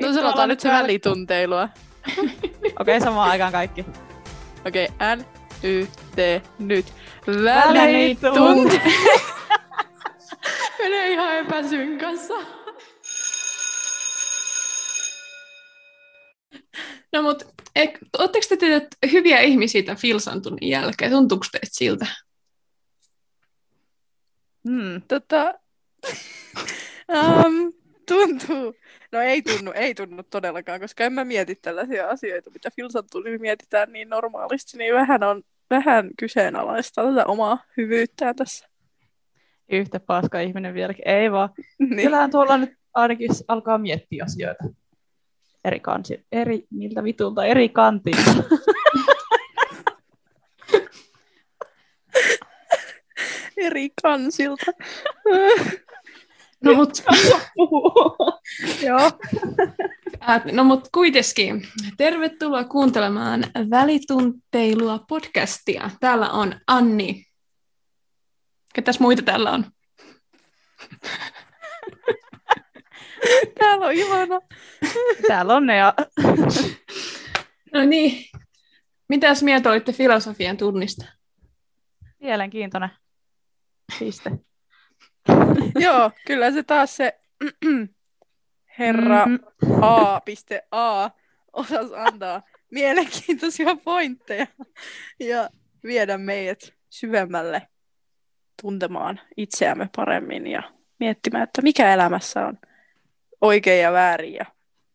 No sanotaan nyt se välitunteilua. Okei, okay, samaan aikaan kaikki. Okei, okay, N, Y, T, nyt. Välitunte. Menee ihan epäsynkassa. No mut, ootteko te tytöt hyviä ihmisiä tämän Filsan tunnin jälkeen? Tuntuuko teistä siltä? Hmm. Tota, um, tuntuu. No ei tunnu, ei tunnu todellakaan, koska en mä mieti tällaisia asioita, mitä Filsan tuli mietitään niin normaalisti, niin vähän on vähän kyseenalaista tätä omaa hyvyyttään tässä. Yhtä paska ihminen vieläkin. Ei vaan. Niin. Kyllähän tuolla nyt ainakin alkaa miettiä asioita. Eri kansi, eri, miltä vitulta, eri kantilta. Eri kansilta. No mut, Joo. äh, no mut kuitenkin, tervetuloa kuuntelemaan Välitunteilua podcastia. Täällä on Anni. Ketäs muita täällä on? Täällä on ihana. Täällä on ne ja No niin. Mitäs mieltä olitte filosofian tunnista? mielenkiintoinen. Piste. Joo, kyllä se taas se herra. A.A. osas antaa mielenkiintoisia pointteja ja viedä meidät syvemmälle tuntemaan itseämme paremmin ja miettimään, että mikä elämässä on oikein ja väärin. Ja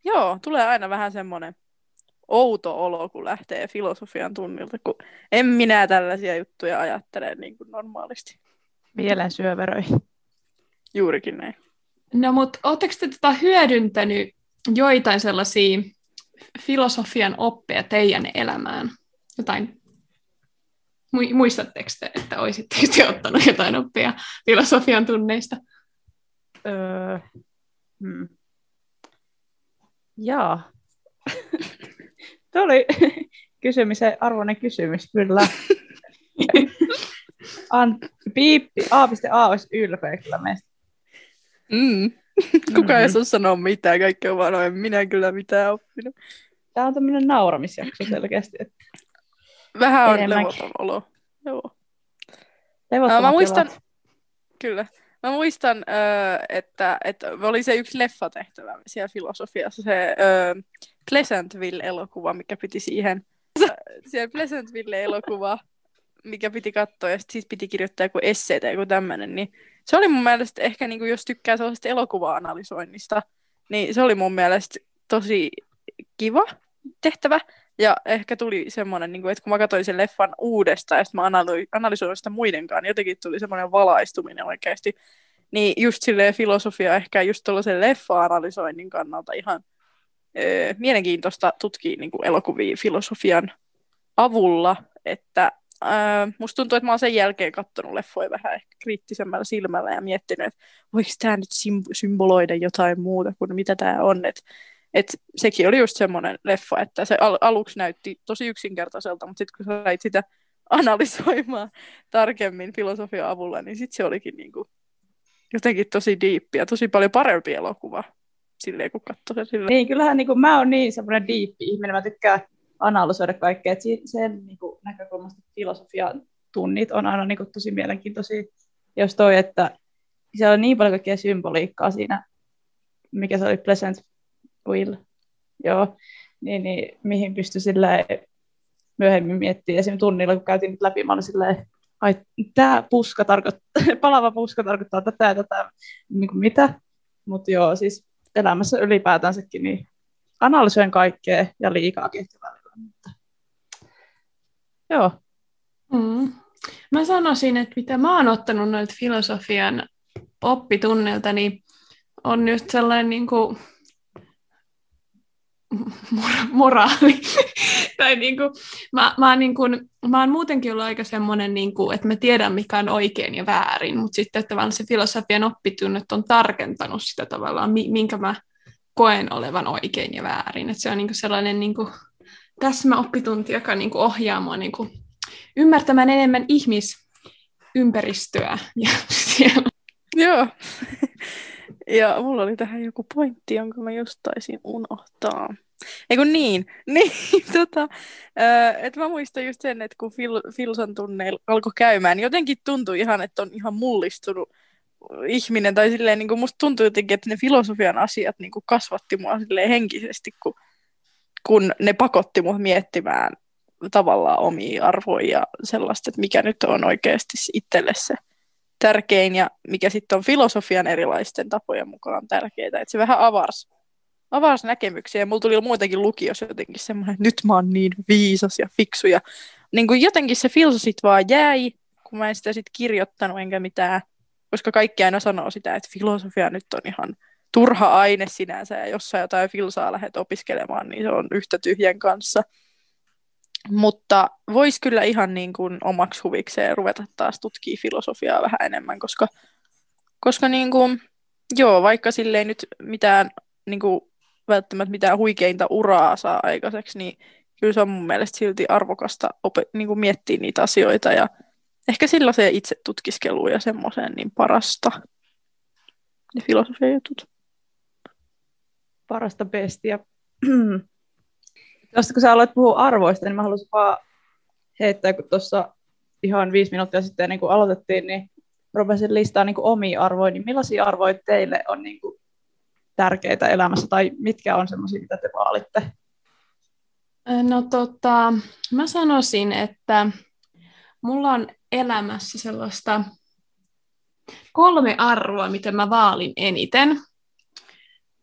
joo, tulee aina vähän semmoinen outo olo, kun lähtee filosofian tunnilta, kun en minä tällaisia juttuja ajattele niin kuin normaalisti. Mielen syöveröi. Juurikin näin. No mut ootteko te tota hyödyntänyt joitain sellaisia filosofian oppeja teidän elämään? Jotain Mui- Muistatteko te, että olisitte te ottanut jotain oppia filosofian tunneista? Öö, hmm. Jaa. Tuo oli kysymisen arvoinen kysymys, kyllä. An, piippi, A.A. olisi ylpeä kyllä meistä. Mm. Kuka ei Mm. saa sanoa mitään, kaikki on vaan, "No, en minä kyllä mitään oppinut. Tämä on tämmöinen nauramisjakso selkeästi. Että Vähän on Enemmänkin. levoton olo. Joo. levottomat mä muistan-. Kyllä. Mä muistan, että, että oli se yksi leffatehtävä siellä filosofiassa, se Pleasantville-elokuva, mikä piti siihen, siellä Pleasantville-elokuva, mikä piti katsoa, ja sit siis piti kirjoittaa joku essee tai joku tämmöinen, niin se oli mun mielestä ehkä, niin kuin, jos tykkää sellaisesta elokuva-analysoinnista, niin se oli mun mielestä tosi kiva tehtävä. Ja ehkä tuli semmoinen, niin kuin, että kun mä katsoin sen leffan uudestaan ja sitten mä analy- analysoin sitä muidenkaan, niin jotenkin tuli semmoinen valaistuminen oikeasti. Niin just silleen filosofia ehkä just tuollaisen leffa-analysoinnin kannalta ihan mielenkiintoista tutkia niin kuin elokuvia filosofian avulla, että öö, musta tuntuu, että mä oon sen jälkeen katsonut leffoja vähän ehkä kriittisemmällä silmällä ja miettinyt, että voiko tämä nyt sim- symboloida jotain muuta kuin mitä tämä on, että et sekin oli just semmoinen leffa, että se al- aluksi näytti tosi yksinkertaiselta, mutta sitten kun sä sait sitä analysoimaan tarkemmin filosofian avulla, niin sitten se olikin niinku jotenkin tosi diippi ja tosi paljon parempi elokuva silleen, kun katsoi sen silleen. Niin, kyllähän niin kuin, mä oon niin semmoinen diippi ihminen, mä tykkään analysoida kaikkea, si- sen niin kuin, näkökulmasta filosofian tunnit on aina niin kuin, tosi mielenkiintoisia. Jos toi, että siellä on niin paljon kaikkea symboliikkaa siinä, mikä se oli Pleasant Will, joo, niin, niin mihin pystyi silleen myöhemmin miettimään. Esimerkiksi tunnilla, kun käytiin nyt läpi, mä olin silleen, ai, tämä puska tarkoittaa, palava puska tarkoittaa tätä ja tätä, niin kuin mitä? Mutta joo, siis elämässä ylipäätänsäkin, niin analysoin kaikkea ja liikaa välillä. Mutta... Joo, Mm. Mä sanoisin, että mitä mä oon ottanut noilta filosofian oppitunnilta, niin on just sellainen niin kuin mora- moraali. tai niin kuin, mä, mä, oon niin kuin, mä oon muutenkin ollut aika semmoinen, niin kuin, että mä tiedän mikä on oikein ja väärin, mutta sitten tavallaan se filosofian oppitunnit on tarkentanut sitä tavallaan, mi- minkä mä koen olevan oikein ja väärin. Et se on niin kuin sellainen niin kuin, täsmäoppitunti, joka niin kuin ohjaa mua niin kuin, ymmärtämään enemmän ihmisympäristöä. Ja siellä. Joo. Ja mulla oli tähän joku pointti, jonka mä just taisin unohtaa. Eikö niin? Niin, tota, että mä muistan just sen, että kun Fil, Filsan tunneilla alkoi käymään, niin jotenkin tuntui ihan, että on ihan mullistunut ihminen, tai silleen niin kuin musta tuntui jotenkin, että ne filosofian asiat niin kuin kasvatti mua silleen henkisesti, kun, kun ne pakotti mut miettimään tavallaan omia arvoja ja sellaista, että mikä nyt on oikeasti itselle se tärkein ja mikä sitten on filosofian erilaisten tapojen mukaan tärkeää. Että se vähän avars, avars näkemyksiä ja mulla tuli muutenkin lukiossa jotenkin semmoinen, että nyt mä oon niin viisas ja fiksu ja niin kuin jotenkin se filso sit vaan jäi, kun mä en sitä sit kirjoittanut enkä mitään, koska kaikki aina sanoo sitä, että filosofia nyt on ihan turha aine sinänsä ja jos sä jotain filsaa lähdet opiskelemaan, niin se on yhtä tyhjän kanssa. Mutta voisi kyllä ihan niin kuin omaksi huvikseen ruveta taas tutkia filosofiaa vähän enemmän, koska, koska niin kuin, joo, vaikka sille ei nyt mitään niin kuin, välttämättä mitään huikeinta uraa saa aikaiseksi, niin kyllä se on mun mielestä silti arvokasta opet- niin kuin miettiä niitä asioita ja ehkä sillä se itse tutkiskelu ja semmoiseen niin parasta. Ne filosofian jutut. Parasta bestia. Tuosta kun sä aloit puhua arvoista, niin mä haluaisin vaan heittää, kun tuossa ihan viisi minuuttia sitten niin kun aloitettiin, niin rupesin listaa niin omia arvoja, niin millaisia arvoja teille on niin tärkeitä elämässä, tai mitkä on semmoisia, mitä te vaalitte? No tota, mä sanoisin, että mulla on elämässä sellaista kolme arvoa, mitä mä vaalin eniten.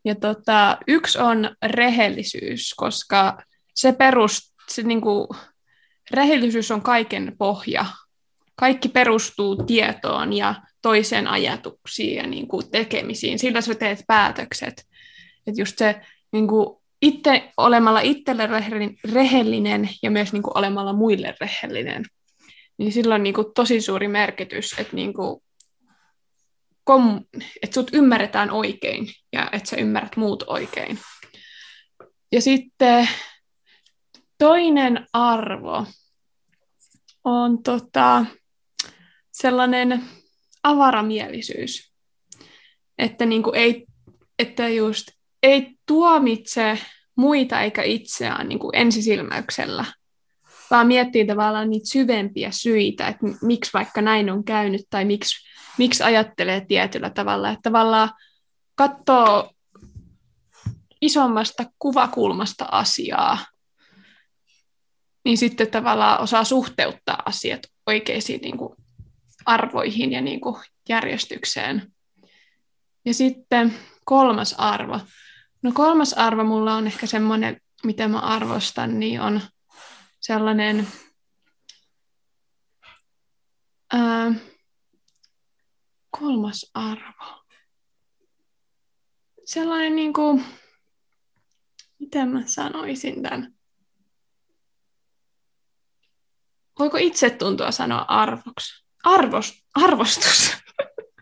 Ja tota, yksi on rehellisyys, koska se perust, se niinku, rehellisyys on kaiken pohja. Kaikki perustuu tietoon ja toisen ajatuksiin ja niinku tekemisiin. Sillä sä teet päätökset. Et just se niinku, itse, olemalla itselle rehellinen ja myös niinku, olemalla muille rehellinen. Niin sillä on niinku, tosi suuri merkitys, että niinku, kom, että sut ymmärretään oikein ja että sä ymmärrät muut oikein. Ja sitten toinen arvo on tota, sellainen avaramielisyys, että niinku ei, että just ei tuomitse muita eikä itseään niin kuin ensisilmäyksellä, vaan miettii tavallaan niitä syvempiä syitä, että miksi vaikka näin on käynyt tai miksi, miksi ajattelee tietyllä tavalla. Että tavallaan katsoo isommasta kuvakulmasta asiaa niin sitten tavallaan osaa suhteuttaa asiat oikeisiin niin kuin arvoihin ja niin kuin järjestykseen. Ja sitten kolmas arvo. No kolmas arvo mulla on ehkä semmoinen, mitä mä arvostan, niin on sellainen ää, kolmas arvo. Sellainen niin kuin, miten mä sanoisin tämän? voiko itse tuntua sanoa arvoksi? Arvost, arvostus.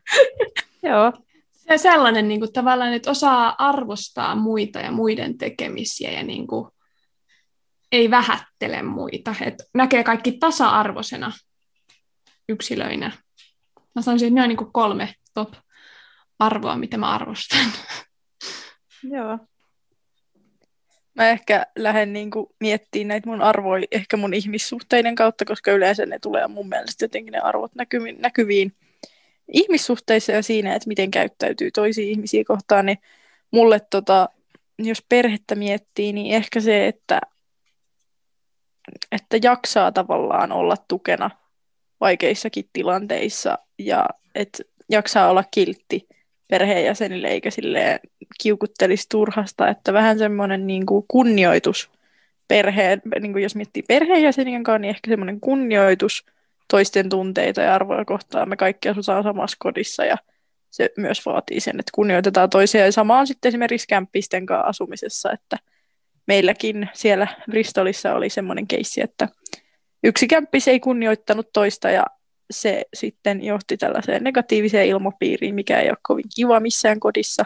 Joo. Se sellainen niin kuin, tavallaan, että osaa arvostaa muita ja muiden tekemisiä ja niin kuin, ei vähättele muita. Et näkee kaikki tasa-arvoisena yksilöinä. Mä sanoisin, että ne on niin kolme top-arvoa, mitä mä arvostan. Joo. Mä ehkä lähden niin kuin miettimään näitä mun arvoja ehkä mun ihmissuhteiden kautta, koska yleensä ne tulee mun mielestä jotenkin ne arvot näkyviin, näkyviin ihmissuhteissa ja siinä, että miten käyttäytyy toisia ihmisiä kohtaan, niin mulle tota, jos perhettä miettii, niin ehkä se, että, että jaksaa tavallaan olla tukena vaikeissakin tilanteissa ja että jaksaa olla kiltti perheenjäsenille eikä sille kiukuttelisi turhasta, että vähän semmoinen niin kuin kunnioitus perheen, niin kuin jos miettii perheenjäsenien kanssa, niin ehkä semmoinen kunnioitus toisten tunteita ja arvoja kohtaan. Me kaikki asutaan samassa kodissa ja se myös vaatii sen, että kunnioitetaan toisia. Ja sama on sitten esimerkiksi kämppisten kanssa asumisessa, että meilläkin siellä Bristolissa oli semmoinen keissi, että yksi kämppis ei kunnioittanut toista ja se sitten johti tällaiseen negatiiviseen ilmapiiriin, mikä ei ole kovin kiva missään kodissa.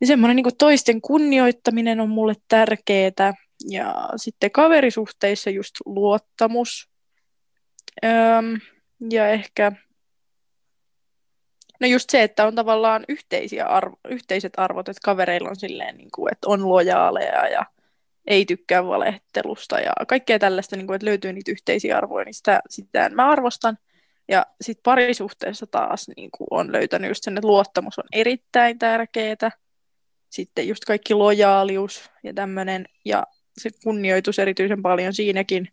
Ja semmoinen niin toisten kunnioittaminen on mulle tärkeää. Ja sitten kaverisuhteissa just luottamus. Öm, ja ehkä No just se, että on tavallaan yhteisiä arvo, yhteiset arvot, että kavereilla on silleen, niin kuin, että on lojaaleja ja ei tykkää valehtelusta ja kaikkea tällaista, niin kuin, että löytyy niitä yhteisiä arvoja, niin sitä, sitä mä arvostan. Ja sitten parisuhteessa taas niin kuin on löytänyt just sen, että luottamus on erittäin tärkeää. Sitten just kaikki lojaalius ja tämmöinen, ja se kunnioitus erityisen paljon siinäkin.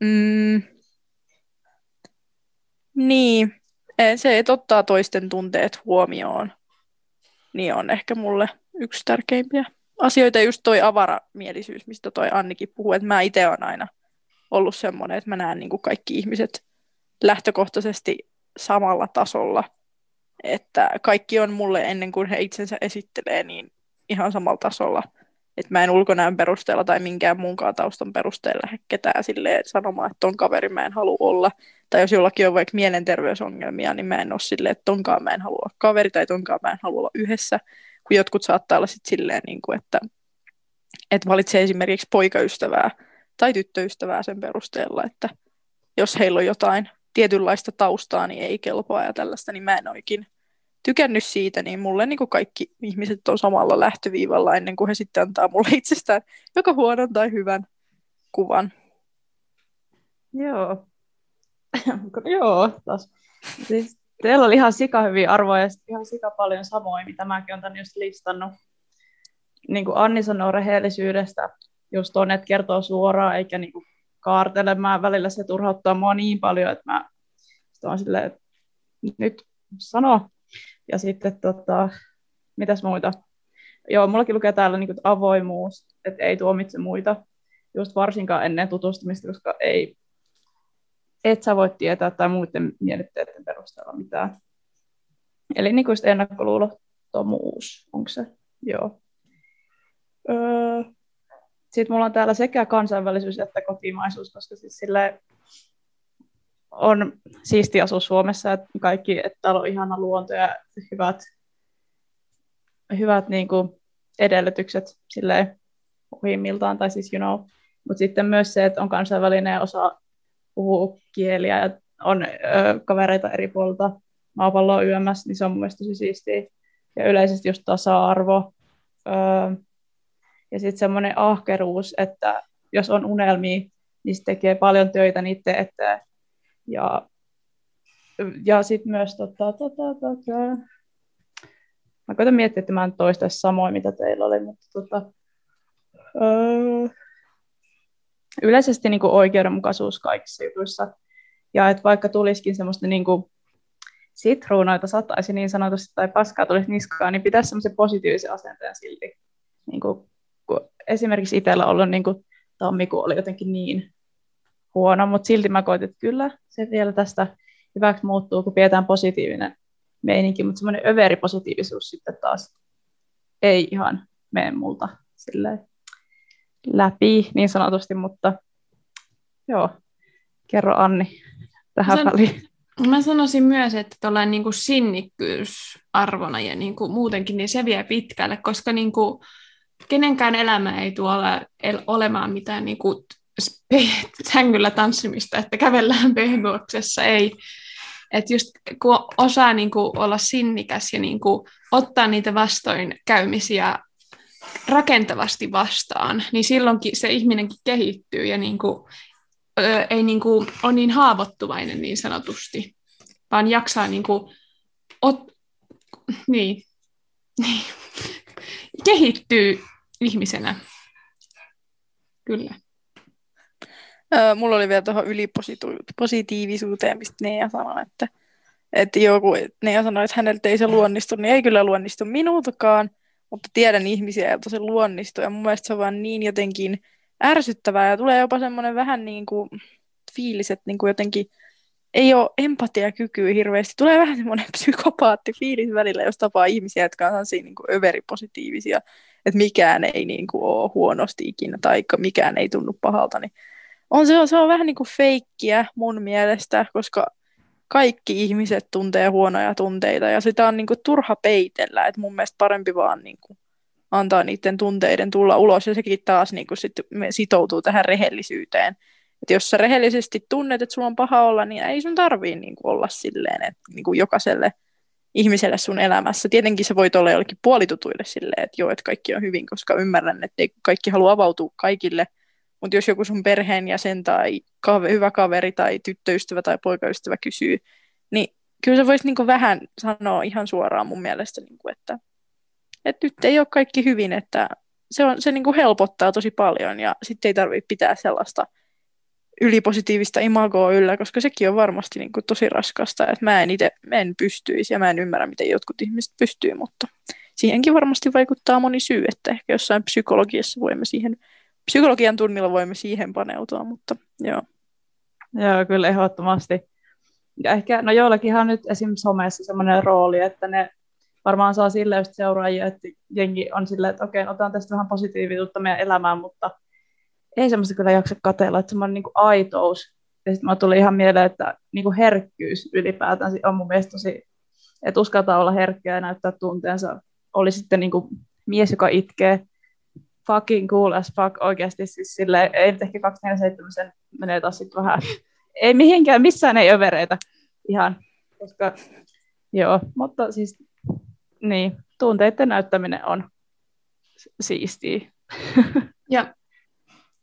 Mm. Niin, se, että ottaa toisten tunteet huomioon, niin on ehkä mulle yksi tärkeimpiä asioita. Just toi avaramielisyys, mistä toi Annikin puhuu, että mä itse olen aina ollut semmoinen, että mä näen niin kuin kaikki ihmiset lähtökohtaisesti samalla tasolla, että kaikki on mulle ennen kuin he itsensä esittelee, niin ihan samalla tasolla. Että mä en ulkonäön perusteella tai minkään muunkaan taustan perusteella ketään silleen sanomaan, että ton kaveri mä en halua olla. Tai jos jollakin on vaikka mielenterveysongelmia, niin mä en ole silleen, että tonkaan mä en halua kaveri tai tonkaan mä en halua olla yhdessä. Kun jotkut saattaa olla sitten silleen, niin kuin, että, että valitsee esimerkiksi poikaystävää tai tyttöystävää sen perusteella, että jos heillä on jotain tietynlaista taustaa, niin ei kelpaa ja tällaista, niin mä en oikein tykännyt siitä, niin mulle niin kuin kaikki ihmiset on samalla lähtöviivalla ennen kuin he sitten antaa mulle itsestään joko huonon tai hyvän kuvan. Joo. Joo, taas. Siis teillä oli ihan sika hyviä arvoja ja ihan sika paljon samoin, mitä mäkin olen tänne just listannut. Niin kuin Anni sanoo rehellisyydestä, just on, että kertoo suoraan eikä niin kuin kaartelemaan. Välillä se turhauttaa mua niin paljon, että mä on silleen, että nyt sano. Ja sitten tota, mitäs muita? Joo, mullakin lukee täällä niin kuin, avoimuus, että ei tuomitse muita, just varsinkaan ennen tutustumista, koska ei, et sä voi tietää tai muiden mielipiteiden perusteella mitään. Eli niin kuin ennakkoluulottomuus, onko se? Joo. Öö, sitten mulla on täällä sekä kansainvälisyys että kotimaisuus, koska siis sille on siisti asua Suomessa, että kaikki, että täällä on ihana luonto ja hyvät, hyvät niin kuin edellytykset silleen ohimmiltaan, tai siis you know. Mutta sitten myös se, että on kansainvälinen ja osaa puhua kieliä ja on ö, kavereita eri puolilta maapalloa yömässä, niin se on mun tosi siistiä. Ja yleisesti just tasa-arvo. Ö, ja sitten semmoinen ahkeruus, että jos on unelmia, niin tekee paljon töitä niiden eteen. Ja, ja sitten myös tota, tota, tota, mä koitan miettiä, että mä en toista samoin, mitä teillä oli, mutta tota, öö, yleisesti niin kuin oikeudenmukaisuus kaikissa jutuissa. Ja että vaikka tulisikin semmoista niin kuin sitruunoita sataisi niin sanotusti tai paskaa tulisi niskaan, niin pitäisi semmoisen positiivisen asenteen silti. Niin kuin, kun esimerkiksi itsellä ollut niin kuin, tammikuu oli jotenkin niin huono, mutta silti mä koitin, että kyllä se vielä tästä hyväksi muuttuu, kun pidetään positiivinen meininki, mutta semmoinen överi positiivisuus sitten taas ei ihan mene multa silleen läpi niin sanotusti, mutta joo, kerro Anni tähän San, väliin. Mä sanoisin myös, että tuollainen niin sinnikkyys arvona ja niin kuin muutenkin, niin se vie pitkälle, koska niin kuin kenenkään elämä ei ole, olemaan mitään niin kuin sängyllä tanssimista, että kävellään pehmuoksessa, ei. Että just kun osaa niin kuin, olla sinnikäs ja niin kuin, ottaa niitä vastoinkäymisiä rakentavasti vastaan, niin silloinkin se ihminenkin kehittyy ja niin kuin, ö, ei niin kuin, ole niin haavoittuvainen niin sanotusti, vaan jaksaa niin kuin, ot, niin, niin, kehittyy ihmisenä. Kyllä. Öö, mulla oli vielä tuohon ylipositiivisuuteen, mistä Nea sanoi, että, että joku, Nea sanoi, että häneltä ei se luonnistu, niin ei kyllä luonnistu minultakaan, mutta tiedän ihmisiä, joilta se luonnistuu, ja mun mielestä se on vaan niin jotenkin ärsyttävää, ja tulee jopa semmoinen vähän niin kuin fiilis, että niin kuin jotenkin ei ole empatiakykyä hirveästi. Tulee vähän semmoinen psykopaatti fiilis välillä, jos tapaa ihmisiä, jotka on sellaisia niin kuin överipositiivisia, että mikään ei niin kuin ole huonosti ikinä, tai mikään ei tunnu pahalta, niin on se, se on vähän niin kuin feikkiä mun mielestä, koska kaikki ihmiset tuntee huonoja tunteita ja sitä on niin kuin turha peitellä, että mun mielestä parempi vaan niin kuin antaa niiden tunteiden tulla ulos ja sekin taas niin kuin sit sitoutuu tähän rehellisyyteen. Että jos sä rehellisesti tunnet, että sulla on paha olla, niin ei sun tarvii niin kuin olla silleen, että niin kuin jokaiselle ihmiselle sun elämässä. Tietenkin se voi olla jollekin puolitutuille silleen, että joo, että kaikki on hyvin, koska ymmärrän, että kaikki halua avautua kaikille, mutta jos joku sun perheenjäsen tai kaveri, hyvä kaveri tai tyttöystävä tai poikaystävä kysyy, niin kyllä se voisi niinku vähän sanoa ihan suoraan mun mielestä, niinku, että, että nyt ei ole kaikki hyvin, että se, on, se niinku helpottaa tosi paljon ja sitten ei tarvitse pitää sellaista ylipositiivista imagoa yllä, koska sekin on varmasti niin kuin tosi raskasta, että mä en itse en pystyisi ja mä en ymmärrä, miten jotkut ihmiset pystyy, mutta siihenkin varmasti vaikuttaa moni syy, että ehkä jossain psykologiassa voimme siihen, psykologian tunnilla voimme siihen paneutua, mutta joo. Joo, kyllä ehdottomasti. Ja ehkä, no joillakinhan on nyt esimerkiksi somessa sellainen rooli, että ne varmaan saa sille just seuraajia, että jengi on silleen, että okei, otan tästä vähän positiivisuutta meidän elämään, mutta ei semmoista kyllä jaksa katella, että semmoinen niin aitous. Ja sitten mä tuli ihan mieleen, että niin kuin herkkyys ylipäätään on mun mielestä tosi, että uskaltaa olla herkkä ja näyttää tunteensa. Oli sitten niin kuin mies, joka itkee, fucking cool as fuck oikeasti. Siis sille, ei nyt ehkä 247 sen menee taas sitten vähän, ei mihinkään, missään ei övereitä ihan, koska joo, mutta siis niin, tunteiden näyttäminen on siistiä. Ja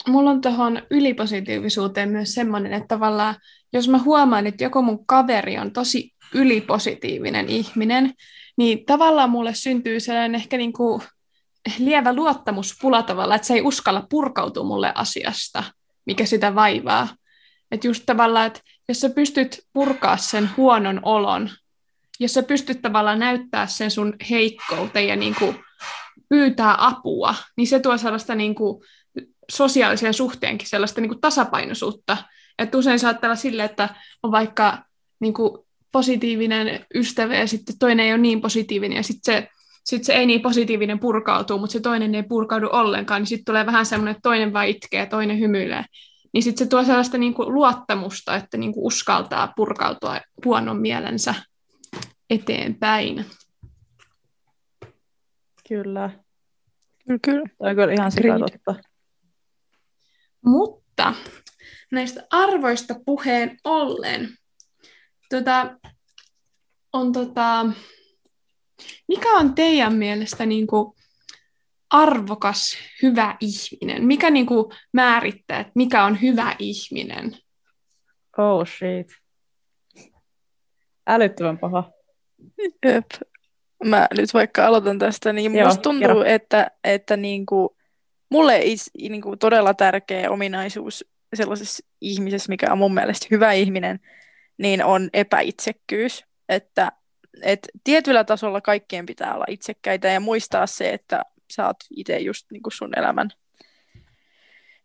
mulla on tuohon ylipositiivisuuteen myös semmoinen, että tavallaan jos mä huomaan, että joku mun kaveri on tosi ylipositiivinen ihminen, niin tavallaan mulle syntyy sellainen ehkä niin kuin lievä luottamuspula tavalla, että se ei uskalla purkautua mulle asiasta, mikä sitä vaivaa. Että just tavallaan, että jos sä pystyt purkaa sen huonon olon, jos sä pystyt tavallaan näyttää sen sun heikkouten ja niin kuin pyytää apua, niin se tuo sellaista niin kuin sosiaaliseen suhteenkin sellaista niin kuin tasapainoisuutta. Että usein saattaa olla sille, että on vaikka niin kuin positiivinen ystävä ja sitten toinen ei ole niin positiivinen ja sitten se, sit se ei niin positiivinen purkautuu, mutta se toinen ei purkaudu ollenkaan, niin sitten tulee vähän semmoinen, että toinen vain itkee ja toinen hymyilee. Niin sitten se tuo sellaista niin kuin luottamusta, että niin kuin uskaltaa purkautua huonon mielensä eteenpäin. Kyllä. Kyllä. Tämä on kyllä ihan sikatotta. Mutta näistä arvoista puheen ollen, tota, on tota, mikä on teidän mielestä niin kuin arvokas, hyvä ihminen? Mikä niin kuin määrittää, että mikä on hyvä ihminen? Oh shit. Älyttömän paha. Jep. Mä nyt vaikka aloitan tästä, niin Joo, musta tuntuu, kerro. että, että niin kuin mulle is, niin kuin todella tärkeä ominaisuus sellaisessa ihmisessä, mikä on mun mielestä hyvä ihminen, niin on epäitsekkyys. Että et tietyllä tasolla kaikkien pitää olla itsekkäitä ja muistaa se, että sä oot itse just niin kuin sun elämän,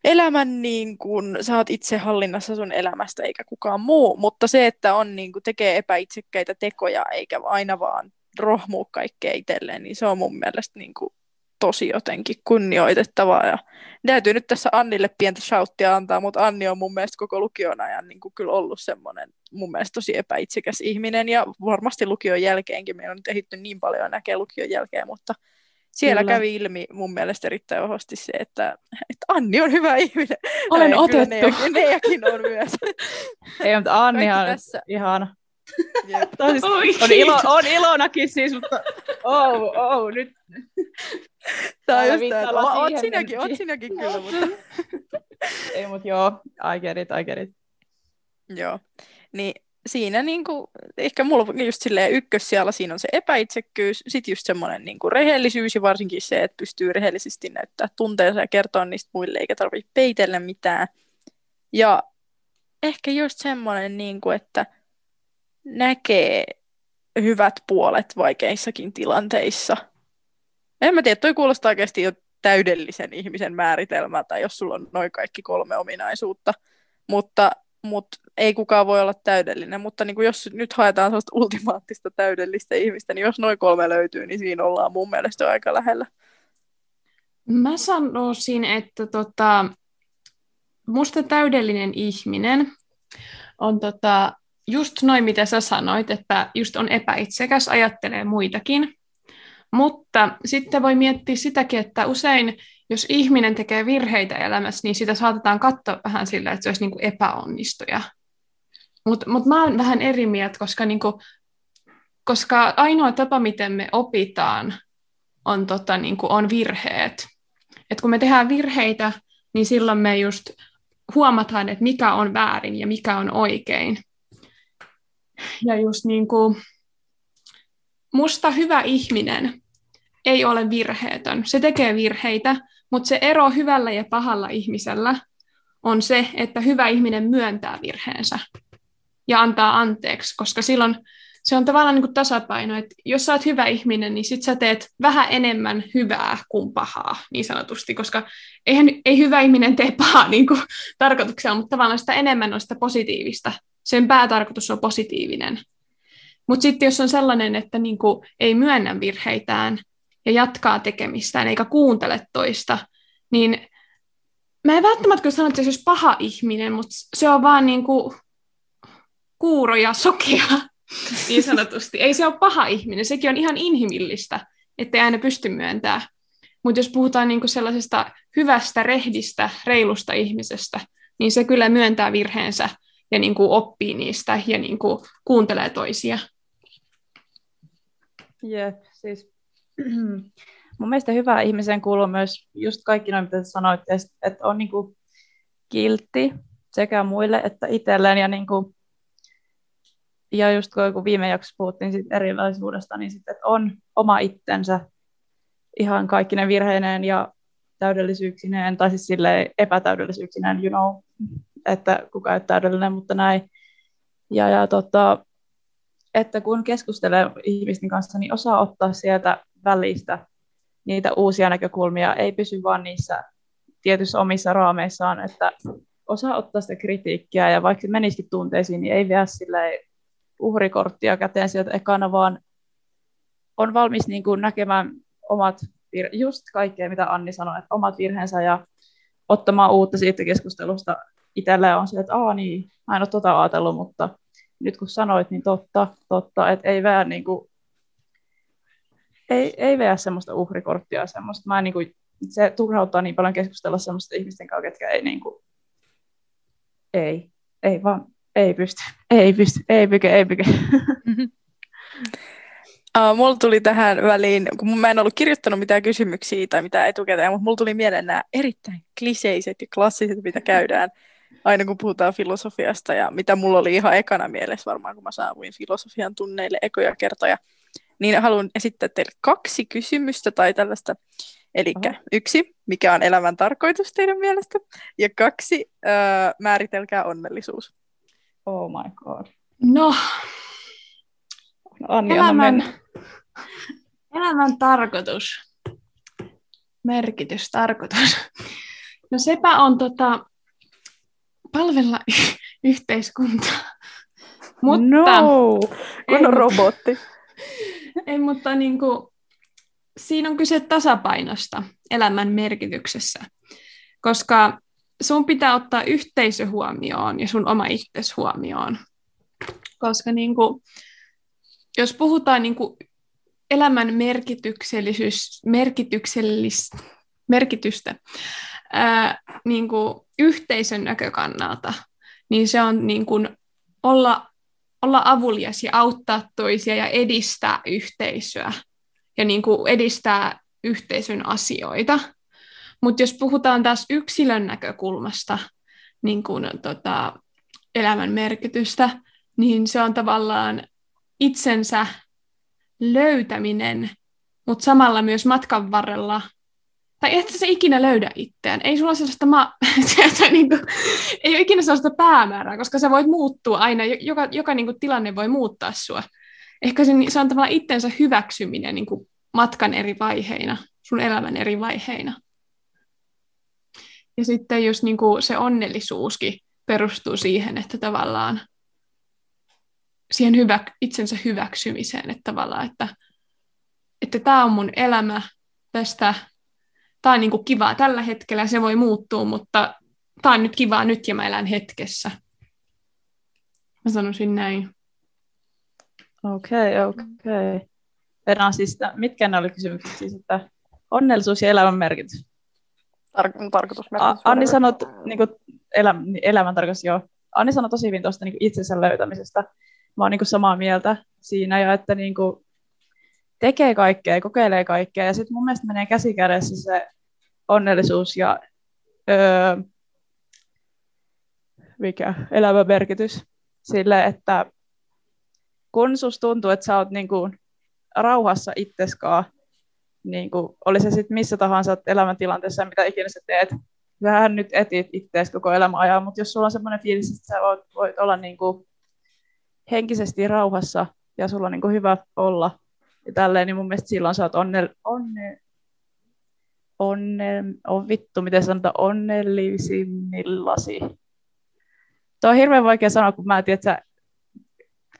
elämän niin kuin, sä oot itse hallinnassa sun elämästä eikä kukaan muu, mutta se, että on niin kuin, tekee epäitsekkäitä tekoja eikä aina vaan rohmuu kaikkea itselleen, niin se on mun mielestä niin kuin, tosi jotenkin kunnioitettavaa. Ja täytyy nyt tässä Annille pientä shouttia antaa, mutta Anni on mun mielestä koko lukion ajan niin kuin kyllä ollut semmoinen mun mielestä tosi epäitsekäs ihminen. Ja varmasti lukion jälkeenkin meillä on tehitty niin paljon näkee lukion jälkeen, mutta siellä kyllä. kävi ilmi mun mielestä erittäin vahvasti se, että, että Anni on hyvä ihminen. Olen otettu. Neakin, neakin on myös. Ei, mutta Anni on tässä. ihana. Siis, on, ilo, on ilonakin siis, mutta oh, oh, nyt. Tämä on just tämä, oot sinäkin, oot sinäkin kyllä, mutta... Ei, mutta joo, I get it, I get it. Joo, niin siinä niinku, ehkä mulla just silleen ykkössijalla siinä on se epäitsekkyys, sitten just semmoinen niinku rehellisyys ja varsinkin se, että pystyy rehellisesti näyttää tunteensa ja kertoa niistä muille eikä tarvitse peitellä mitään. Ja ehkä just semmoinen, niinku, että näkee hyvät puolet vaikeissakin tilanteissa. En mä tiedä, toi kuulostaa oikeasti jo täydellisen ihmisen määritelmältä, jos sulla on noin kaikki kolme ominaisuutta. Mutta, mutta ei kukaan voi olla täydellinen, mutta niin kuin jos nyt haetaan sellaista ultimaattista täydellistä ihmistä, niin jos noin kolme löytyy, niin siinä ollaan mun mielestä aika lähellä. Mä sanoisin, että tota, musta täydellinen ihminen on tota, just noin, mitä sä sanoit, että just on epäitsekäs, ajattelee muitakin. Mutta sitten voi miettiä sitäkin, että usein jos ihminen tekee virheitä elämässä, niin sitä saatetaan katsoa vähän sillä, että se olisi niin kuin epäonnistuja. Mutta mut mä oon vähän eri mieltä, koska niin kuin koska ainoa tapa, miten me opitaan, on, tota, niin kuin, on virheet. Et kun me tehdään virheitä, niin silloin me just huomataan, että mikä on väärin ja mikä on oikein. Ja just niin kuin, musta hyvä ihminen ei ole virheetön. Se tekee virheitä, mutta se ero hyvällä ja pahalla ihmisellä on se, että hyvä ihminen myöntää virheensä ja antaa anteeksi, koska silloin se on tavallaan niin kuin tasapaino, että jos sä oot hyvä ihminen, niin sit sä teet vähän enemmän hyvää kuin pahaa, niin sanotusti, koska eihän, ei hyvä ihminen tee pahaa niin kuin tarkoituksella, mutta tavallaan sitä enemmän on sitä positiivista. Sen päätarkoitus on positiivinen. Mutta sitten jos on sellainen, että niin kuin ei myönnä virheitään ja jatkaa tekemistään eikä kuuntele toista, niin mä en välttämättä kyllä sano, että se olisi paha ihminen, mutta se on vaan niin kuin kuuro ja sokea, niin sanotusti. Ei se ole paha ihminen, sekin on ihan inhimillistä, ettei aina pysty myöntämään. Mutta jos puhutaan niinku sellaisesta hyvästä, rehdistä, reilusta ihmisestä, niin se kyllä myöntää virheensä ja niinku oppii niistä ja niinku kuuntelee toisia. Jep, siis mun mielestä hyvä ihmisen kuuluu myös just kaikki noin, mitä sanoit, että on niinku kiltti sekä muille että itselleen ja niinku ja just kun viime jaksossa puhuttiin sit erilaisuudesta, niin sitten, on oma itsensä ihan kaikki ne virheineen ja täydellisyyksineen, tai siis epätäydellisyyksineen, you know, että kuka ei täydellinen, mutta näin. Ja, ja tota, että kun keskustelee ihmisten kanssa, niin osaa ottaa sieltä välistä niitä uusia näkökulmia, ei pysy vaan niissä tietyissä omissa raameissaan, että osaa ottaa sitä kritiikkiä ja vaikka menisikin tunteisiin, niin ei vie silleen uhrikorttia käteen sieltä ekana, vaan on valmis niin kuin näkemään omat, vir- just kaikkea, mitä Anni sanoi, että omat virheensä ja ottamaan uutta siitä keskustelusta itselleen on se, että Aa, niin, mä en ole tota ajatellut, mutta nyt kun sanoit, niin totta, totta, että ei vähän niin kuin, ei, ei veä semmoista uhrikorttia semmoista. Mä en, niin kuin, se turhauttaa niin paljon keskustella semmoista ihmisten kanssa, ketkä ei niin kuin, ei, ei vaan ei pysty, ei pysty, ei pyke, ei pyke. Uh, mulla tuli tähän väliin, kun mä en ollut kirjoittanut mitään kysymyksiä tai mitään etukäteen, mutta mulla tuli mieleen nämä erittäin kliseiset ja klassiset, mitä käydään aina kun puhutaan filosofiasta ja mitä mulla oli ihan ekana mielessä varmaan, kun mä saavuin filosofian tunneille ekoja kertoja, niin haluan esittää teille kaksi kysymystä tai tällaista. Eli yksi, mikä on elämän tarkoitus teidän mielestä? Ja kaksi, uh, määritelkää onnellisuus. Oh my god. No, Anni, elämän, elämän tarkoitus. Merkitys, tarkoitus. No sepä on tota, palvella y- yhteiskuntaa. Mutta, no, kun on robotti. Ei, mutta niin kuin, siinä on kyse tasapainosta elämän merkityksessä. Koska sun pitää ottaa yhteisö huomioon ja sun oma itsesi huomioon. Koska niin kuin, jos puhutaan niin kuin elämän merkityksellisyys, merkityksellis, merkitystä ää, niin kuin yhteisön näkökannalta, niin se on niin kuin olla, olla avulias ja auttaa toisia ja edistää yhteisöä ja niin kuin edistää yhteisön asioita. Mutta jos puhutaan taas yksilön näkökulmasta niin kun, tota, elämän merkitystä, niin se on tavallaan itsensä löytäminen, mutta samalla myös matkan varrella, tai että se ikinä löydä itseään. Ei sulla sellaista, ma- sieltä, niin kuin, ei ole ikinä sellaista päämäärää, koska sä voit muuttua aina, joka, joka niin kuin, tilanne voi muuttaa sua. Ehkä se, se on tavallaan itsensä hyväksyminen niin kuin, matkan eri vaiheina, sun elämän eri vaiheina. Ja sitten just niin kuin se onnellisuuskin perustuu siihen, että tavallaan siihen hyvä, itsensä hyväksymiseen, että tavallaan, että, että tämä on mun elämä, tästä, tämä on niin kuin kivaa tällä hetkellä, se voi muuttua, mutta tämä on nyt kivaa nyt ja mä elän hetkessä. Mä sanoisin näin. Okei, okay, okei. Okay. siis, mitkä ne oli kysymykset siis, että onnellisuus ja elämän merkitys? tar- tarkoitus. Anni sanoi, niin kuin elä, elämän tarkoitus, joo. Anni sanoi tosi hyvin tuosta niin itsensä löytämisestä. Mä oon niin kuin samaa mieltä. siinä ja että niin kuin tekee kaikkea, kokeilee kaikkea. Ja sitten mun mielestä menee käsi kädessä se onnellisuus ja öö, mikä elämän merkitys sille, että kun susta tuntuu, että sä oot niin kuin rauhassa itseskaan, niin kuin, oli se sitten missä tahansa elämäntilanteessa, mitä ikinä sä teet, vähän nyt etit ittees koko elämän ajan, mutta jos sulla on semmoinen fiilis, että sä voit, voit olla niin kuin henkisesti rauhassa ja sulla on niin kuin hyvä olla ja tälleen, niin mun mielestä silloin sä oot onne, onne, onne, on vittu, miten sanotaan, onnellisimmillasi. Tuo on hirveän vaikea sanoa, kun mä en tiedä, että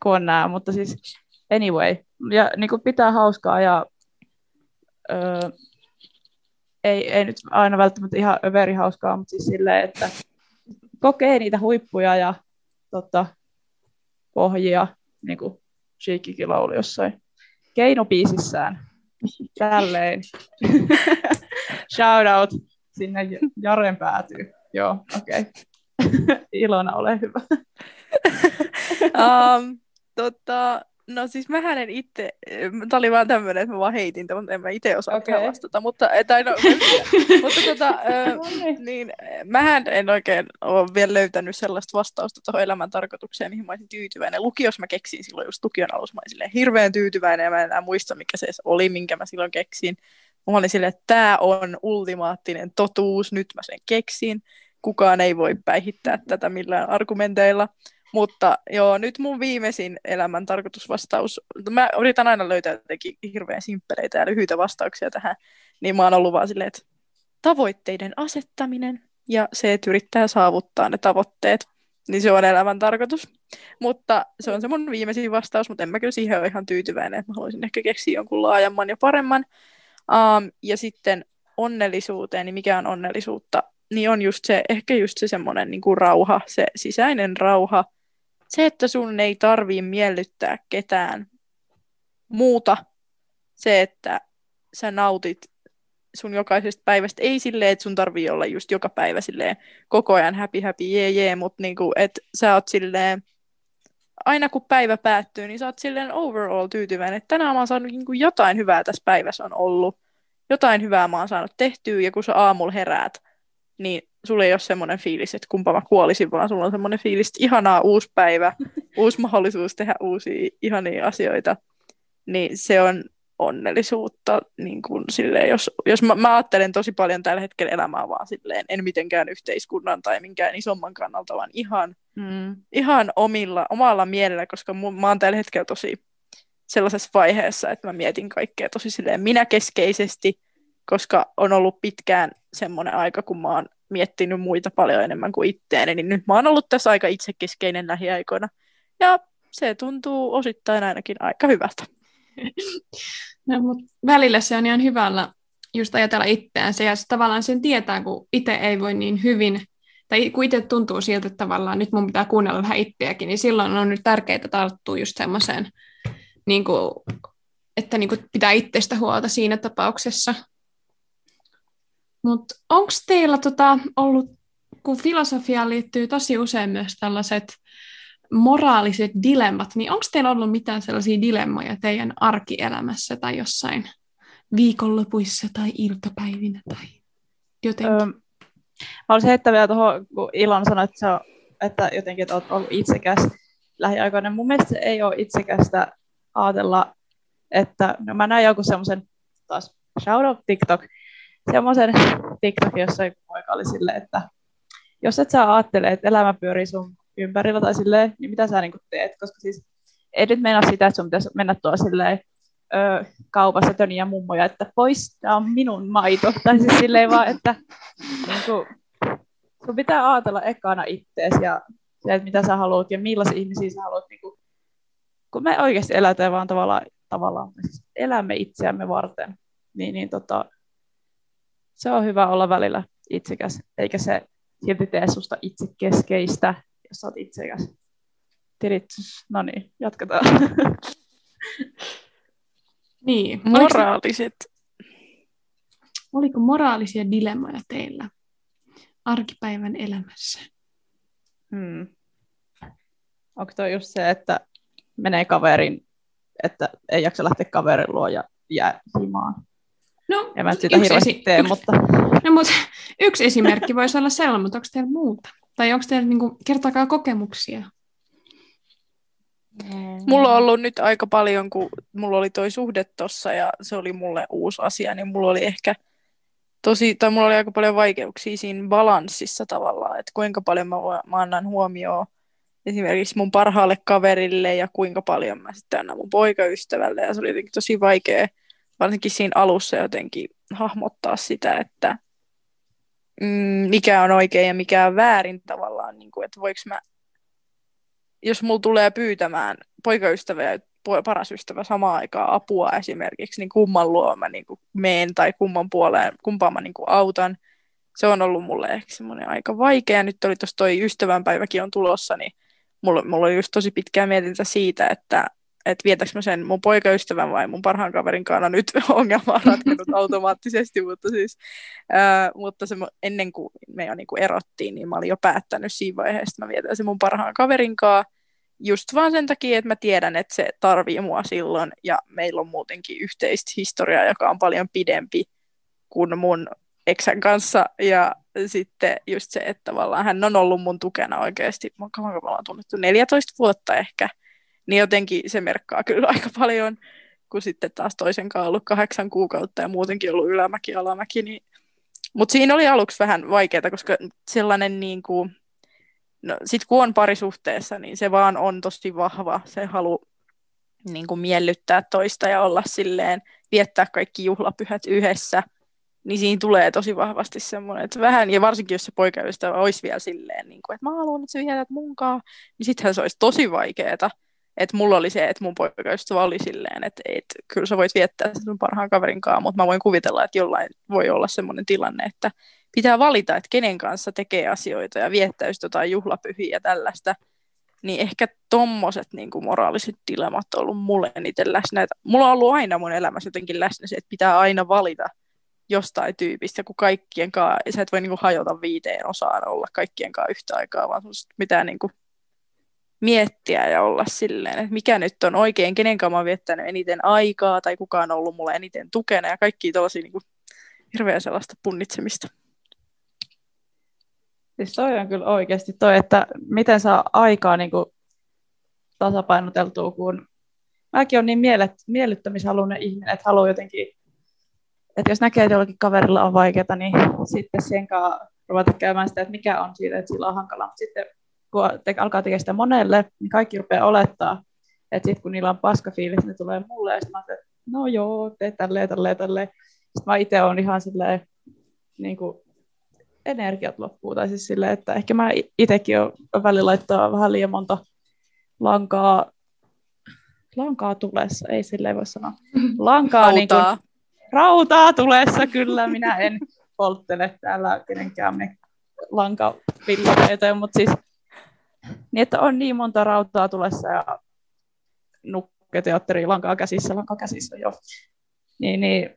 kun on nää, mutta siis anyway. Ja niin kuin pitää hauskaa ja öö, ei, ei nyt aina välttämättä ihan överi hauskaa, mutta siis silleen, että kokee niitä huippuja ja tota, pohjia, niin kuin Sheikikin lauli jossain keinopiisissään. Tälleen. Shout out sinne Jaren päätyy. Joo, okei. Okay. Ilona, ole hyvä. um, tota, No siis mähän en itse, tämä oli vaan tämmöinen, että mä vaan heitin tämän, mutta en mä itse osaa okay. vastata, mutta, tai no, mutta tota, äh, niin, mähän en oikein ole vielä löytänyt sellaista vastausta tuohon elämän tarkoitukseen, mihin mä olisin tyytyväinen. Lukios mä keksin silloin just lukion alussa, mä olin hirveän tyytyväinen ja mä en enää muista, mikä se oli, minkä mä silloin keksin. Mä olin silleen, että tämä on ultimaattinen totuus, nyt mä sen keksin. Kukaan ei voi päihittää tätä millään argumenteilla. Mutta joo, nyt mun viimeisin elämän tarkoitusvastaus, mä yritän aina löytää jotenkin hirveän simppeleitä ja lyhyitä vastauksia tähän, niin mä oon ollut vaan silleen, että tavoitteiden asettaminen ja se, että yrittää saavuttaa ne tavoitteet, niin se on elämän tarkoitus. Mutta se on se mun viimeisin vastaus, mutta en mä kyllä siihen ole ihan tyytyväinen, että mä haluaisin ehkä keksiä jonkun laajemman ja paremman. Um, ja sitten onnellisuuteen, niin mikä on onnellisuutta, niin on just se, ehkä just se semmoinen niin kuin rauha, se sisäinen rauha, se, että sun ei tarvii miellyttää ketään muuta, se, että sä nautit sun jokaisesta päivästä, ei silleen, että sun tarvii olla just joka päivä silleen koko ajan happy happy jee jee, mutta niinku, että sä oot silleen, aina kun päivä päättyy, niin sä oot silleen overall tyytyväinen, että tänään mä oon saanut niinku jotain hyvää tässä päivässä on ollut, jotain hyvää mä oon saanut tehtyä, ja kun sä aamulla heräät, niin sulla ei ole semmoinen fiilis, että kumpa mä kuolisin, vaan sulla on semmoinen fiilis, että ihanaa uusi päivä, uusi mahdollisuus tehdä uusia ihania asioita, niin se on onnellisuutta. Niin kuin silleen, jos jos mä, mä ajattelen tosi paljon tällä hetkellä elämää vaan silleen, en mitenkään yhteiskunnan tai minkään isomman kannalta, vaan ihan, mm. ihan omilla, omalla mielellä, koska mu, mä oon tällä hetkellä tosi sellaisessa vaiheessa, että mä mietin kaikkea tosi silleen minäkeskeisesti, koska on ollut pitkään semmoinen aika, kun mä oon miettinyt muita paljon enemmän kuin itteeni, niin nyt mä oon ollut tässä aika itsekeskeinen lähiaikoina. Ja se tuntuu osittain ainakin aika hyvältä. No, mutta välillä se on ihan hyvällä just ajatella itseänsä ja tavallaan sen tietää, kun itse ei voi niin hyvin, tai kun itse tuntuu siltä, että tavallaan nyt mun pitää kuunnella vähän itseäkin, niin silloin on nyt tärkeää tarttua just semmoiseen, niin kuin, että niin kuin pitää itsestä huolta siinä tapauksessa. Mutta onko teillä tota ollut, kun filosofiaan liittyy tosi usein myös tällaiset moraaliset dilemmat, niin onko teillä ollut mitään sellaisia dilemmoja teidän arkielämässä tai jossain viikonlopuissa tai iltapäivinä tai jotenkin? Öö, mä olisin heittää vielä tuohon, kun Ilon sanoi, että, on, että jotenkin että olet ollut itsekäs lähiaikoina. Mun mielestä se ei ole itsekästä ajatella, että no mä näin joku semmoisen taas shout out TikTok, semmoisen TikTok, jossa poika oli silleen, että jos et sä ajattele, että elämä pyörii sun ympärillä tai silleen, niin mitä sä niin teet? Koska siis ei nyt mennä sitä, että sun pitäisi mennä tuolla silleen, ö, kaupassa töniä mummoja, että pois, tämä on minun maito. Tai siis silleen vaan, että niin kuin, sun pitää ajatella ekana ittees ja se, että mitä sä haluat ja millaisia ihmisiä sä haluat. Niin kuin, kun me oikeasti elätään vaan tavallaan, tavallaan siis elämme itseämme varten, niin, niin tota, se on hyvä olla välillä itsekäs, eikä se silti tee susta itsekeskeistä, jos olet itsekäs. Tiritys. No niin, jatketaan. niin, moraaliset. Oliko moraalisia dilemmoja teillä arkipäivän elämässä? Hmm. Onko tuo just se, että menee kaverin että ei jaksa lähteä kaverin luo ja jää himaan. No, En mä sitä yksi hirveästi esi- tee, yksi- mutta No, mutta yksi esimerkki voisi olla sellainen, mutta onko teillä muuta? Tai onko teillä niin kuin, kertokaa kokemuksia? Mulla on ollut nyt aika paljon, kun mulla oli toi suhde tossa ja se oli mulle uusi asia, niin mulla oli ehkä tosi, tai mulla oli aika paljon vaikeuksia siinä balanssissa tavallaan, että kuinka paljon mä, voin- mä annan huomioon esimerkiksi mun parhaalle kaverille ja kuinka paljon mä sitten annan mun poikaystävälle ja se oli jotenkin tosi vaikea, varsinkin siinä alussa jotenkin hahmottaa sitä, että mm, mikä on oikein ja mikä on väärin tavallaan, niin kuin, että voiko mä jos mulla tulee pyytämään poikaystävä ja paras ystävä samaan aikaan apua esimerkiksi, niin kumman luo mä niin kuin meen tai kumman puoleen, kumpaan mä niin kuin autan. Se on ollut mulle ehkä semmoinen aika vaikea. Nyt oli tuossa toi ystävänpäiväkin on tulossa, niin mulla, mulla oli just tosi pitkää mietintä siitä, että että vietäks mä sen mun poikaystävän vai mun parhaan kaverin kanssa. No nyt ongelma on ratkennut automaattisesti, mutta siis ää, mutta se, ennen kuin me jo niinku erottiin, niin mä olin jo päättänyt siinä vaiheessa, että mä vietän sen mun parhaan kaverin kanssa. Just vaan sen takia, että mä tiedän, että se tarvii mua silloin ja meillä on muutenkin yhteistä historiaa, joka on paljon pidempi kuin mun eksän kanssa ja sitten just se, että tavallaan hän on ollut mun tukena oikeasti, kauanko me ollaan tunnettu 14 vuotta ehkä, niin jotenkin se merkkaa kyllä aika paljon, kun sitten taas toisen kanssa ollut kahdeksan kuukautta ja muutenkin ollut ylämäki, alamäki, niin mutta siinä oli aluksi vähän vaikeaa, koska sellainen niin kuin, no sit kun on parisuhteessa, niin se vaan on tosi vahva, se halu niin kuin miellyttää toista ja olla silleen, viettää kaikki juhlapyhät yhdessä, niin siinä tulee tosi vahvasti semmoinen, että vähän, ja varsinkin jos se poikaystävä olisi vielä silleen, niin kuin, että mä haluan, että sä vietät munkaan, niin sittenhän se olisi tosi vaikeeta. Että mulla oli se, että mun poikaystävä oli silleen, että, että kyllä sä voit viettää sen parhaan kaverin kanssa, mutta mä voin kuvitella, että jollain voi olla semmoinen tilanne, että pitää valita, että kenen kanssa tekee asioita ja viettää just jotain juhlapyhiä ja tällaista. Niin ehkä tommoset niin kuin moraaliset dilemmat on ollut mulle eniten läsnä. Et mulla on ollut aina mun elämässä jotenkin läsnä se, että pitää aina valita jostain tyypistä, kun kaikkien kanssa, sä et voi niin kuin hajota viiteen osaan olla kaikkien kanssa yhtä aikaa, vaan pitää niin kuin miettiä ja olla silleen, että mikä nyt on oikein, kenen kanssa mä viettänyt eniten aikaa tai kuka on ollut mulle eniten tukena ja kaikki tällaisia niin kuin, hirveä sellaista punnitsemista. Siis toi on kyllä oikeasti toi, että miten saa aikaa niin kuin tasapainoteltua, kun mäkin olen niin mielet, miellyttämishaluinen ihminen, että haluaa jotenkin, että jos näkee, että jollakin kaverilla on vaikeaa, niin sitten sen kanssa ruveta käymään sitä, että mikä on siitä, että sillä on hankalaa. Mutta sitten kun te, alkaa tekemään sitä monelle, niin kaikki rupeaa olettaa, että sitten kun niillä on paska fiilis, ne tulee mulle, ja sitten mä että no joo, tee tälleen, tälleen, tälleen. Sitten mä itse olen ihan silleen, niin kuin, energiat loppuu, tai siis silleen, että ehkä mä itsekin olen välillä laittaa vähän liian monta lankaa, lankaa tulessa, ei silleen voi sanoa, lankaa niin kuin, Rautaa. rautaa tulessa, kyllä, minä en polttele täällä kenenkään me lankavillareita, mutta siis niin, että on niin monta rautaa tulessa ja nukketeatteri lankaa käsissä, lankaa käsissä jo. Niin, niin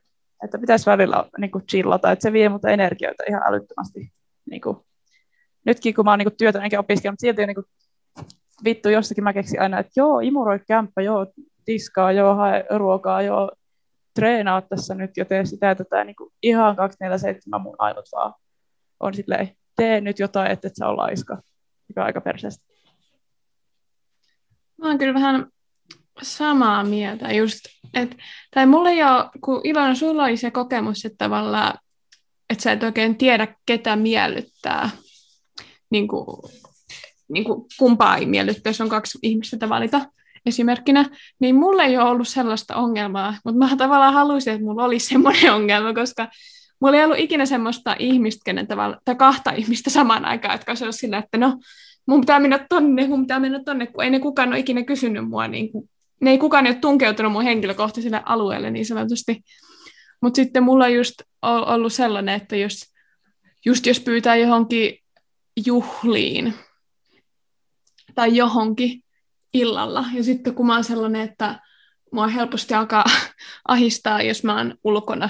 että pitäisi välillä niin kuin chillata, että se vie mut energioita ihan älyttömästi. Niin kuin, nytkin kun mä oon niin työtä enkä opiskellut, silti niin kuin, vittu jostakin mä keksin aina, että joo, imuroi kämppä, joo, tiskaa, joo, hae ruokaa, joo, treenaa tässä nyt jo tee sitä ja tätä, niin kuin ihan 247 mun aivot vaan on silleen, tee nyt jotain, että et sä ole laiska, mikä on aika perseestä. Mä oon kyllä vähän samaa mieltä just, et, tai mulla ei ole, kun Ilona, sulla oli se kokemus, että tavallaan, että sä et oikein tiedä, ketä miellyttää, niin kuin, niin kuin kumpaa ei miellyttää, jos on kaksi ihmistä että valita esimerkkinä, niin mulla ei ole ollut sellaista ongelmaa, mutta mä tavallaan haluaisin, että mulla olisi semmoinen ongelma, koska mulla ei ollut ikinä semmoista ihmistä, kenen tavalla, tai kahta ihmistä samaan aikaan, jotka olisi sillä, että no, mun pitää mennä tonne, mun pitää mennä tonne, kun ei ne kukaan ole ikinä kysynyt mua, niin kuin, ne ei kukaan ole tunkeutunut mun henkilökohtaiselle alueelle niin sanotusti. Mutta sitten mulla on just ollut sellainen, että jos, just jos pyytää johonkin juhliin tai johonkin illalla, ja sitten kun mä oon sellainen, että mua helposti alkaa ahistaa, jos mä oon ulkona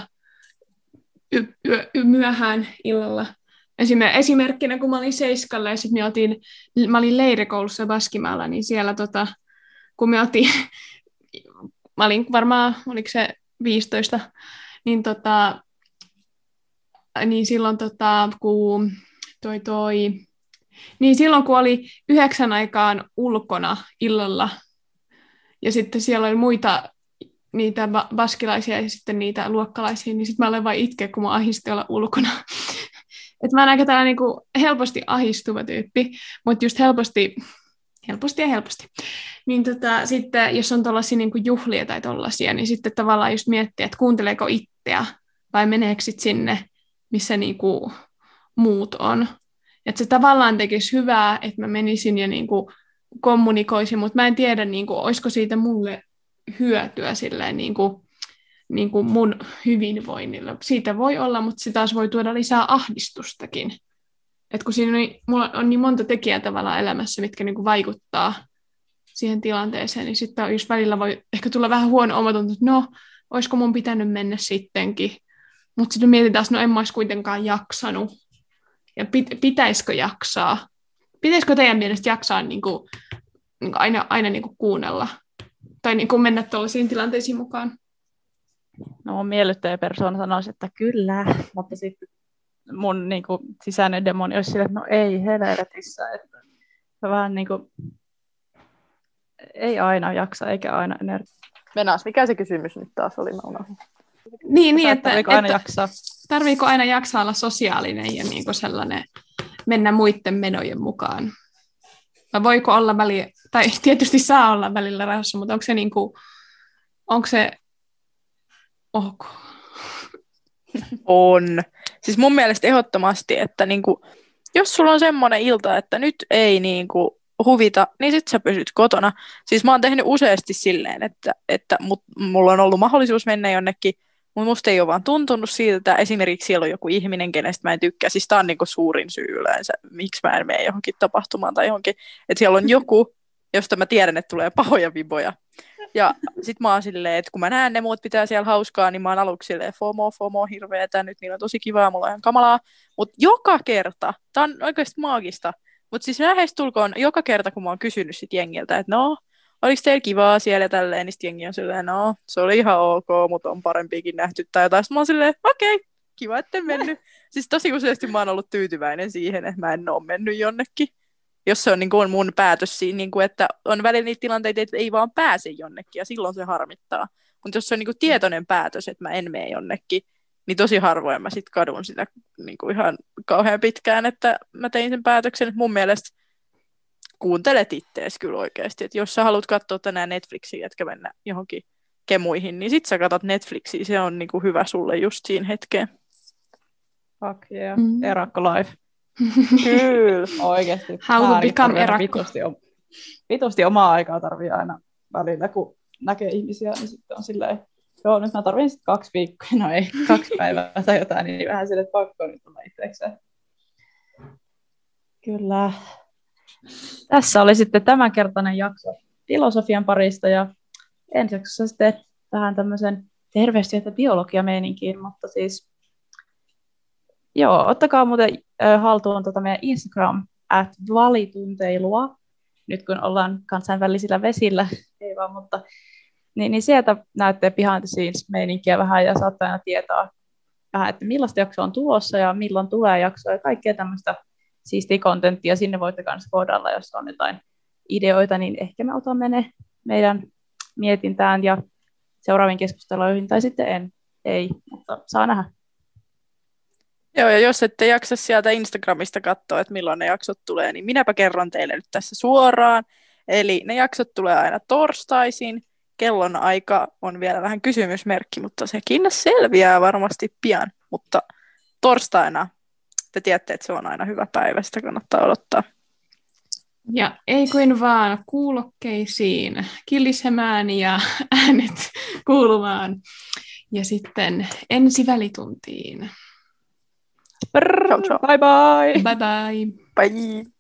y- y- y- myöhään illalla, Esimerkkinä, kun mä olin Seiskalla ja sitten me oltiin, mä olin leirikoulussa Baskimaalla, niin siellä tota, kun me oltiin mä olin varmaan, oliko se 15, niin, tota, niin silloin tota, kun toi toi, niin silloin kun oli yhdeksän aikaan ulkona illalla, ja sitten siellä oli muita niitä baskilaisia ja sitten niitä luokkalaisia, niin sitten mä olen vain itkeä, kun mä ahisti olla ulkona. Et mä oon aika tällainen niinku helposti ahistuva tyyppi, mutta just helposti, helposti ja helposti. Niin tota, sitten jos on tuollaisia niinku juhlia tai tollaisia, niin sitten tavallaan just miettiä, että kuunteleeko itseä vai meneekö sit sinne, missä niinku muut on. Että se tavallaan tekisi hyvää, että mä menisin ja niinku kommunikoisin, mutta mä en tiedä, niinku, olisiko siitä mulle hyötyä silleen, niinku, niin kuin mun hyvinvoinnilla. Siitä voi olla, mutta se taas voi tuoda lisää ahdistustakin. Et kun siinä on, mulla on niin monta tekijää tavallaan elämässä, mitkä niin kuin vaikuttaa siihen tilanteeseen, niin sitten jos välillä voi ehkä tulla vähän huono omatunto, että no, olisiko mun pitänyt mennä sittenkin. Mutta sitten mietin taas, no en mä olisi kuitenkaan jaksanut. Ja pit- pitäisikö jaksaa? Pitäisikö teidän mielestä jaksaa niin kuin, niin kuin aina, aina niin kuin kuunnella? Tai niin kuin mennä tuollaisiin tilanteisiin mukaan? no mun miellyttäjä persoona sanoisi, että kyllä, mutta sitten mun niin kuin, sisäinen demoni olisi sille, että no ei helvetissä, että vähän niin kuin, ei aina jaksa eikä aina energia. Menas, mikä se kysymys nyt taas oli? Mä Niin, niin että, tarviiko aina jaksaa? Tarviiko aina jaksaa olla sosiaalinen ja niin kuin sellainen mennä muiden menojen mukaan? Vai voiko olla väliä, tai tietysti saa olla välillä rauhassa, mutta onko se, niin kuin, onko se Ok. On. Siis mun mielestä ehdottomasti, että niinku, jos sulla on semmoinen ilta, että nyt ei niinku huvita, niin sit sä pysyt kotona. Siis mä oon tehnyt useasti silleen, että, että mut, mulla on ollut mahdollisuus mennä jonnekin, mutta musta ei ole vaan tuntunut siltä. Esimerkiksi siellä on joku ihminen, kenestä mä en tykkää. Siis tää on niinku suurin syy yleensä, miksi mä en mene johonkin tapahtumaan tai johonkin. Että siellä on joku, josta mä tiedän, että tulee pahoja viboja. Ja sit mä oon silleen, että kun mä näen ne muut pitää siellä hauskaa, niin mä oon aluksi silleen FOMO, FOMO, hirveetä, nyt niillä on tosi kivaa, mulla on ihan kamalaa. Mutta joka kerta, tää on oikeasti maagista, mutta siis tulkoon joka kerta, kun mä oon kysynyt sit jengiltä, että no, oliko teillä kivaa siellä tälleen, niin jengi on silleen, no, se oli ihan ok, mutta on parempiakin nähty tai jotain. Sitten mä oon silleen, okei, okay, kiva, ette mennyt. Siis tosi useasti mä oon ollut tyytyväinen siihen, että mä en oo mennyt jonnekin jos se on, niin kuin, mun päätös siinä, niin kuin, että on välillä niitä tilanteita, että ei vaan pääse jonnekin, ja silloin se harmittaa. Mutta jos se on niin kuin, tietoinen päätös, että mä en mene jonnekin, niin tosi harvoin mä sit kadun sitä niin kuin ihan kauhean pitkään, että mä tein sen päätöksen. Että mun mielestä kuuntelet ittees kyllä oikeasti. Että jos sä haluat katsoa tänään Netflixiä, etkä mennä johonkin kemuihin, niin sit sä katsot Netflixiä. Se on niin kuin hyvä sulle just siinä hetkeen. Fuck yeah. Mm. Erakko life. Kyllä. Oikeasti. How to become erakko. Vitusti, vitusti omaa aikaa tarvii aina välillä, kun näkee ihmisiä, niin sitten on silleen, joo, nyt mä tarvitsen sitten kaksi viikkoa, no ei, kaksi päivää tai jotain, niin vähän silleen, että pakko nyt olla itsekseen. Kyllä. Tässä oli sitten tämänkertainen jakso filosofian parista ja ensi jaksossa sitten vähän tämmöisen terveystyötä biologiameininkiin, mutta siis Joo, ottakaa muuten haltuun tuota meidän Instagram, at valitunteilua, nyt kun ollaan kansainvälisillä vesillä, ei vaan, mutta niin, niin sieltä näette behind the scenes meininkiä vähän ja saatte aina tietää vähän, että millaista jaksoa on tulossa ja milloin tulee jaksoa ja kaikkea tämmöistä siistiä kontenttia. Sinne voitte myös koodalla, jos on jotain ideoita, niin ehkä me otamme ne meidän mietintään ja seuraaviin keskusteluihin, tai sitten en, ei, mutta saa nähdä. Joo, ja jos ette jaksa sieltä Instagramista katsoa, että milloin ne jaksot tulee, niin minäpä kerron teille nyt tässä suoraan. Eli ne jaksot tulee aina torstaisin. Kellon aika on vielä vähän kysymysmerkki, mutta sekin selviää varmasti pian. Mutta torstaina te tiedätte, että se on aina hyvä päivä, sitä kannattaa odottaa. Ja ei kuin vaan kuulokkeisiin killisemään ja äänet kuulumaan. Ja sitten ensi välituntiin. Ciao, ciao. Bye bye. Bye bye. Bye.